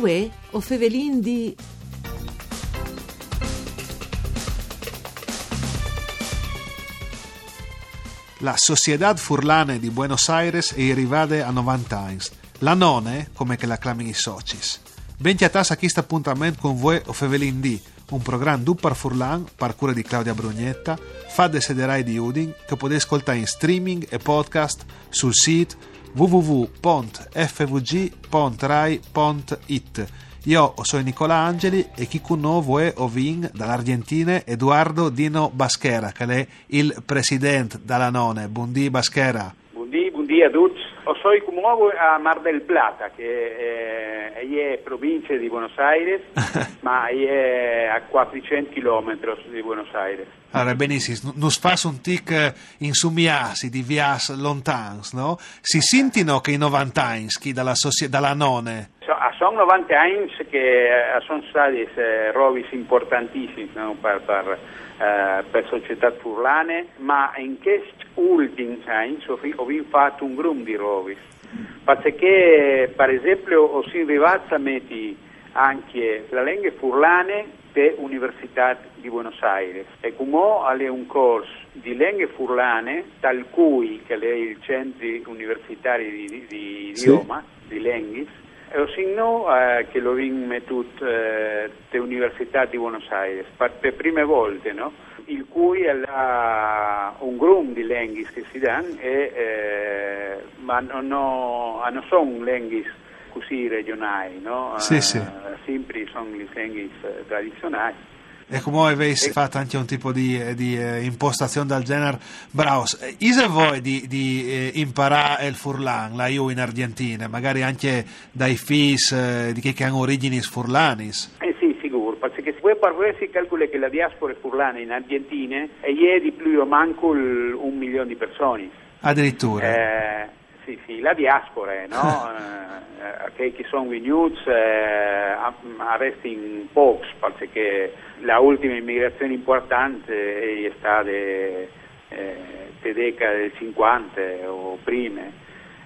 Uè, o fevelin di... La Sociedad Furlane di Buenos Aires è arrivata a 90 anni. La none, come che la chiamano i socis. Benti a questo appuntamento con voi o Fevelin D, un programma du par Furlan, par cura di Claudia Brugnetta, fa de sederai di Udin, che potete ascoltare in streaming e podcast sul sito www.fvg.rai.it. Io sono Nicola Angeli e chi con noi è Ovin dall'Argentina Edoardo Dino Baschera, che è il presidente della None. Buondì Baschera. Buondì, buondì a tutti. Sono come nuovo a Mar del Plata, che è, è provincia di Buenos Aires, ma è a 400 km di Buenos Aires. Allora, benissimo, non fa un tic in sumiasi di vias lontans, no? Si sentono che i 90 anni dalla, dalla none? Sono 90 anni che sono stati eh, rovi importantissimi no? per, per, eh, per società furlane, ma in questi ultimi anni ho fatto un gruppo di rovi. Perché, per esempio, ho arrivato a mettere anche la lingua furlane dell'Università di Buenos Aires e come è un corso di lingue furlane, tal cui che è il centro universitario di, di, di sì. idioma, di lingue, e ho signo eh, che l'ho mettuto eh, dell'Università di Buenos Aires per le prime volte, no? il cui è un gruppo di lingue che si danno, eh, ma non, non sono lingue così regionali, no? Sì, sì. Uh, sempre sono le lingue tradizionali. E come avessi fatto anche un tipo di, di eh, impostazione del genere, Braus, ise voi di, di eh, imparare il furlan, la io in Argentina, magari anche dai fis eh, di che hanno origini furlanis? Eh sì, sicuro, perché se voi parlare si calcola che la diaspora furlana in Argentina è di più o manco un milione di persone. Addirittura? Eh, sì, sì, la diaspora, no? eh, che, che sono venuti eh, arresti pochi, perché la ultima immigrazione importante è stata eh, década del 50 o prima,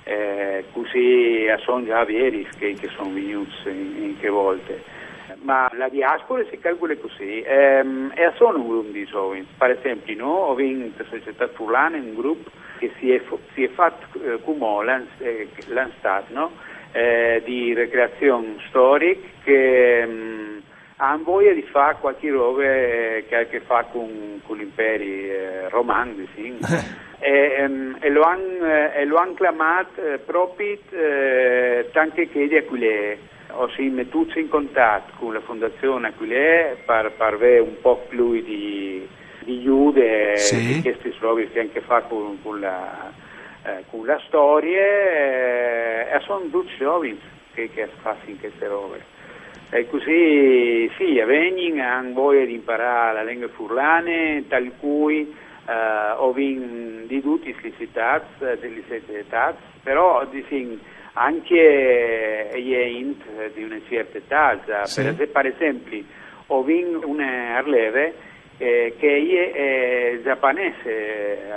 eh, così sono già veri che, che sono venuti in, in che volte. Ma la diaspora si calcola così ehm, e sono un gruppo di giovani. Per esempio no, ho vinto la società furlana un gruppo che si è, si è fatto eh, come eh, l'Anstat no? eh, di recreazione storica che mh, hanno voglia di fare qualche roba che ha a che fare con, con l'impero eh, romano sì. e, um, e, lo hanno han chiamato eh, proprio eh, tanto che di Aquilea ho si mettuto in contatto con la fondazione Aquilea per, per avere un po' più di, di aiuto sì. questi rovi che anche fa con, con, la, eh, con la storia eh, e sono tutti giovani che, che fanno queste robe. E così sì, a Venin hanno voglia di imparare la lingua furlane, tal cui eh, ho vinto di tutti gli città, delle sette età, però di, anche gli int di una certa età, sì. per, esempio ho vinto una arleve eh, che è giapponese. Eh,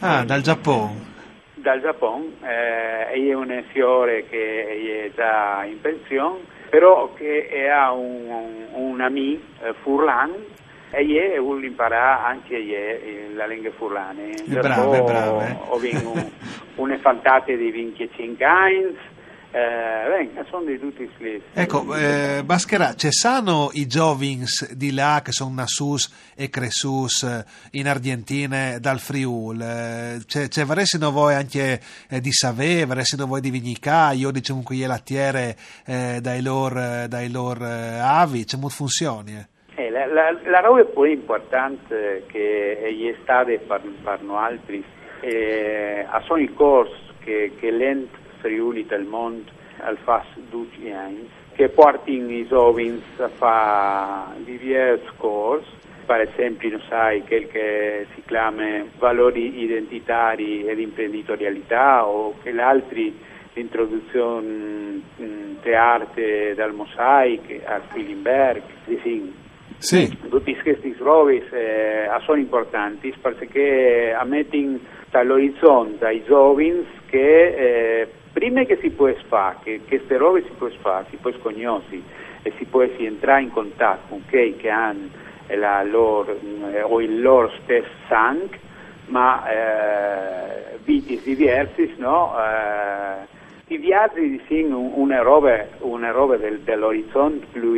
ah, dal Giappone? Dal Giappone, eh, è un fiore che è già in pensione però che ha un, un, amico eh, furlan e io vuole imparare anche io la lingua furlana. Brave, brave. Ho vinto una fantate di 25 anni, eh, sono di tutti i slip. Ecco, eh, Baschera, ci sono i giovins di là che sono nassus e cressus in Argentina dal Friul? Eh, c'è, voi anche eh, di Savè, vorressimo voi di Vignicà, io diciamo qui è lattiere eh, dai loro, dai loro eh, avi, c'è molte funzioni. Eh, la, la, la roba poi importante che è per, per noi altri eh, sono i corsi che, che l'ente Friuli del Mont al fas 12 anni, che portano i giovani a fare diversi corsi, per esempio sai quel che si chiama valori identitari ed imprenditorialità o che l'altri l'introduzione arte dal mosaico a Spilimberg, sì. tutti questi rovi eh, sono importanti perché mettono dall'orizzonte ai giovani che eh, prima che si può fare, che queste robe si può fare, si può conoscere e si può si entrare in contatto con chi che hanno la loro, eh, o il loro stesso sangue, ma eh, viti diversi, no? Eh, i viaggi sono una roba, una roba del, dell'orizzonte più,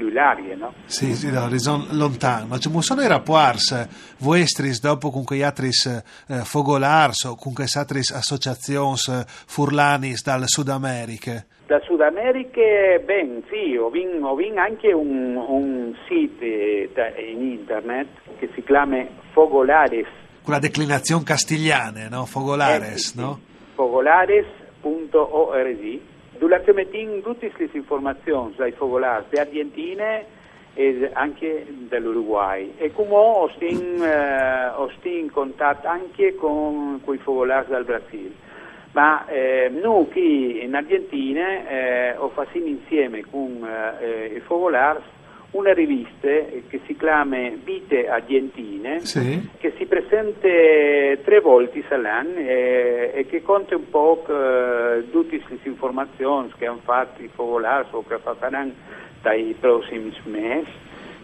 più larga, no? Sì, sì, dall'orizzonte lontano. Ma ci sono i rapporti vostri dopo con quegli altri eh, fogolars o con queste altre associazioni furlani dal Sud America? Da Sud America, ben sì, ho vinto, vinto anche un, un sito in internet che si chiama Fogolares. Con la declinazione castigliana, no? Fogolares, eh, sì, no? Fogolares www.org mettiamo tutte le informazioni dai focolari di Argentina e anche dell'Uruguay e come ho stiamo eh, in contatto anche con, con i focolari del Brasile ma eh, noi qui in Argentina eh, ho fatto insieme con eh, i focolari una rivista che si chiama Vite Argentine, sì. che si presenta tre volte all'anno e, e, che conta un po' eh, tutte le informazioni che hanno fatto i focolari o che faranno dai prossimi mesi,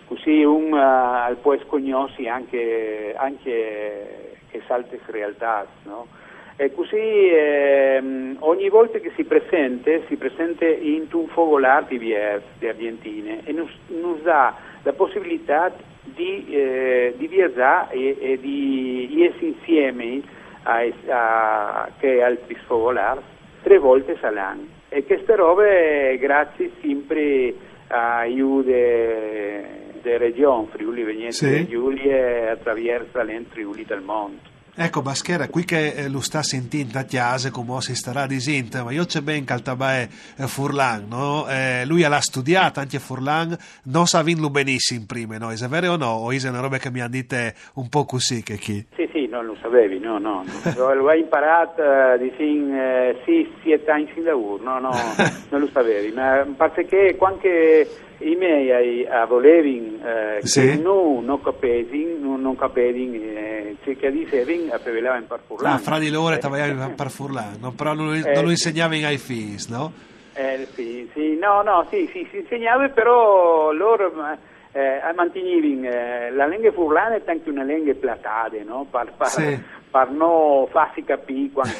così uno uh, può conoscere anche, anche che salte realtà. No? E così ehm, ogni volta che si presenta, si presenta in un focolare diverso di Argentina e nos dà la possibilità di, eh, di viaggiare e, e di essere insieme a, a, che altri focolari tre volte all'anno. E queste robe grazie sempre aiuto della regione Friuli Venezia sì. Giulia attraverso l'ente Friuli del mondo. Ecco Baschera, qui che eh, lo sta sentendo a chiase come si starà dicendo, ma io c'è ben caltabae eh, Furlan, no? eh, lui l'ha studiato anche Furlan, non sa vinlo benissimo prima, no? È vero o no? O è una roba che mi hanno detto un po' così che chi? Sì, sì, non lo sapevi, no, no, lo hai imparato uh, di sin, uh, sì, siete anni sin da lavoro, no, no, non lo sapevi, ma perché quando i miei a volevi eh, sì. che non, non capessi, non, non capessi, eh, cerca di seving a prevelava in parfurlan. Ah, fra di loro eh, stava in parfurlan, no? però non, non lo insegnava ai figli, no? Eh, sì, sì, no, no, sì, sì, si insegnava, però loro eh, mantenevano eh, la lingua furlana è anche una lingua platata, no? Per, per, sì. per non farsi capire quando,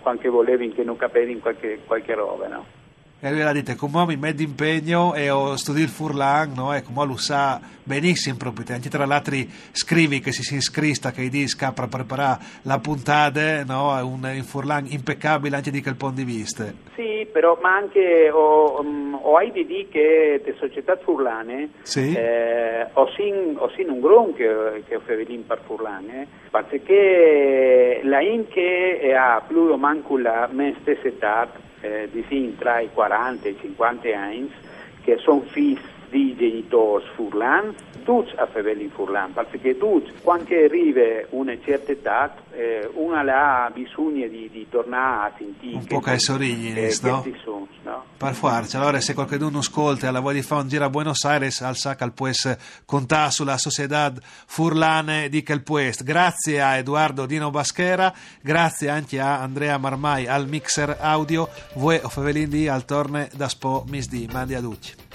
quando volevi che non capessi qualche, qualche roba, no? E lui la dite, come mi metto impegno e ho studiato il Furlan, no? E come lo sa benissimo proprio, anche tra l'altro scrivi che si si iscrista che disca per preparare la puntata, no? Un, un Furlan impeccabile anche di quel punto di vista. Sì, però ma anche ho, um, ho dire che le società furlane sì. eh, ho, sin, ho sin un gron che, che ho fatto per furlane, perché la in che ha più o manco la mia stessa età eh, di fin tra i 40 e i 50 anni che sono figli di genitori furlan, tutti a favore in furlan, perché tutti, quando arriva una certa età, eh, una ha bisogno di, di, tornare a sentire un po' che sorigli, eh, no? Sono, no? Per farci, allora se qualcuno ascolta e la voglia di fare un giro a Buenos Aires, al sa che può contare sulla società furlane di quel puest. Grazie a Edoardo Dino Baschera, grazie anche a Andrea Marmai al mixer audio, voi o Fevelindi al torne da Spo Misdi, mandi a Ducci.